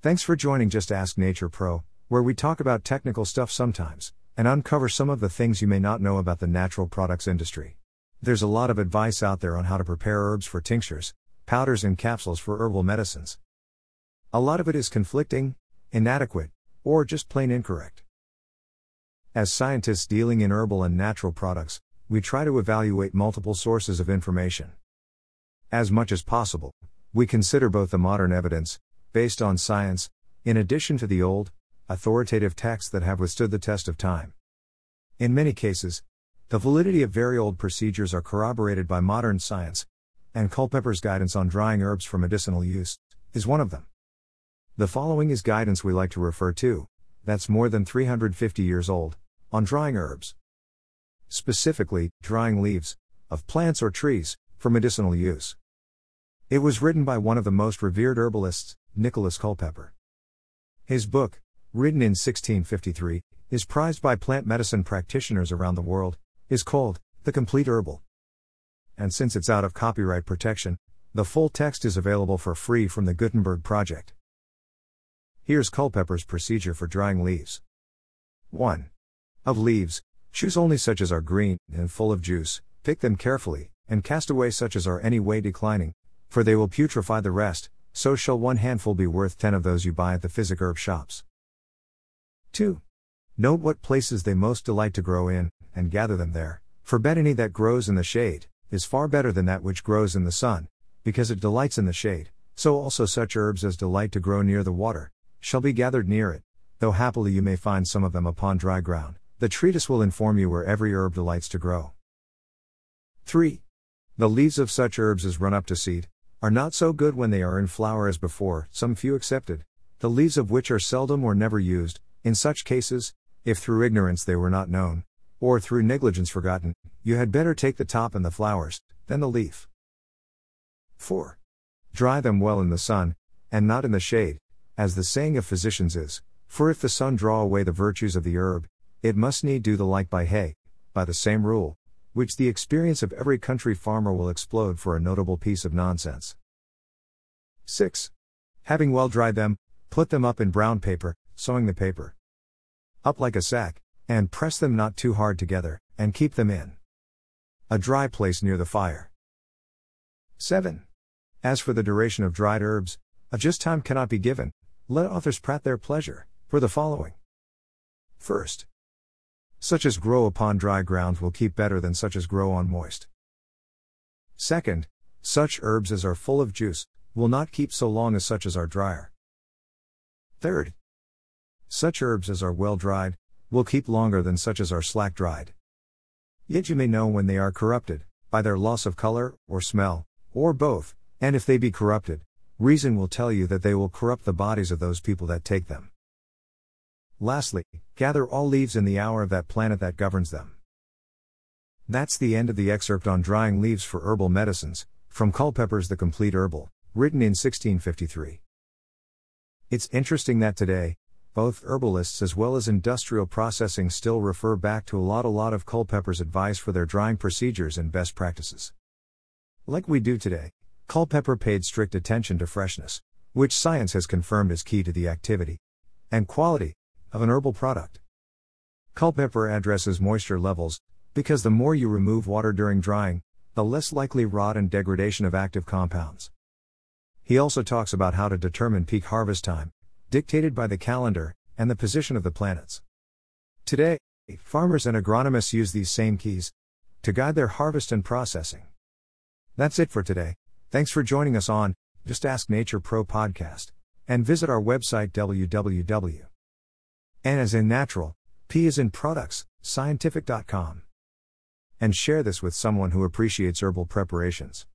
Thanks for joining Just Ask Nature Pro, where we talk about technical stuff sometimes and uncover some of the things you may not know about the natural products industry. There's a lot of advice out there on how to prepare herbs for tinctures, powders, and capsules for herbal medicines. A lot of it is conflicting, inadequate, or just plain incorrect. As scientists dealing in herbal and natural products, we try to evaluate multiple sources of information. As much as possible, we consider both the modern evidence, based on science, in addition to the old, authoritative texts that have withstood the test of time. In many cases, the validity of very old procedures are corroborated by modern science, and Culpeper's guidance on drying herbs for medicinal use is one of them. The following is guidance we like to refer to, that's more than 350 years old, on drying herbs. Specifically, drying leaves, of plants or trees, for medicinal use. It was written by one of the most revered herbalists, Nicholas Culpeper. His book, written in 1653, is prized by plant medicine practitioners around the world, is called The Complete Herbal. And since it's out of copyright protection, the full text is available for free from the Gutenberg Project. Here's Culpeper's procedure for drying leaves. 1. Of leaves, choose only such as are green and full of juice, pick them carefully, and cast away such as are any way declining, for they will putrefy the rest, so shall one handful be worth ten of those you buy at the physic herb shops. 2. Note what places they most delight to grow in, and gather them there, for betony that grows in the shade, is far better than that which grows in the sun, because it delights in the shade, so also such herbs as delight to grow near the water, shall be gathered near it, though happily you may find some of them upon dry ground. The treatise will inform you where every herb delights to grow. 3. The leaves of such herbs as run up to seed, are not so good when they are in flower as before, some few excepted, the leaves of which are seldom or never used, in such cases, if through ignorance they were not known, or through negligence forgotten, you had better take the top and the flowers, than the leaf. 4. Dry them well in the sun, and not in the shade, as the saying of physicians is, for if the sun draw away the virtues of the herb, it must need do the like by hay, by the same rule, which the experience of every country farmer will explode for a notable piece of nonsense. 6. Having well dried them, put them up in brown paper, sewing the paper up like a sack, and press them not too hard together, and keep them in a dry place near the fire. 7. As for the duration of dried herbs, a just time cannot be given, let authors prate their pleasure, for the following. First, such as grow upon dry ground will keep better than such as grow on moist. Second, such herbs as are full of juice, will not keep so long as such as are drier. Third, such herbs as are well dried, will keep longer than such as are slack dried. Yet you may know when they are corrupted, by their loss of color, or smell, or both, and if they be corrupted, reason will tell you that they will corrupt the bodies of those people that take them. Lastly, gather all leaves in the hour of that planet that governs them. That's the end of the excerpt on drying leaves for herbal medicines, from Culpeper's The Complete Herbal, written in 1653. It's interesting that today, both herbalists as well as industrial processing still refer back to a lot a lot of Culpeper's advice for their drying procedures and best practices. Like we do today, Culpeper paid strict attention to freshness, which science has confirmed is key to the activity and quality of an herbal product. Culpeper addresses moisture levels, because the more you remove water during drying, the less likely rot and degradation of active compounds. He also talks about how to determine peak harvest time, dictated by the calendar and the position of the planets. Today, farmers and agronomists use these same keys to guide their harvest and processing. That's it for today. Thanks for joining us on Just Ask Nature Pro podcast and visit our website www. N as in natural, P as in products, scientific.com. And share this with someone who appreciates herbal preparations.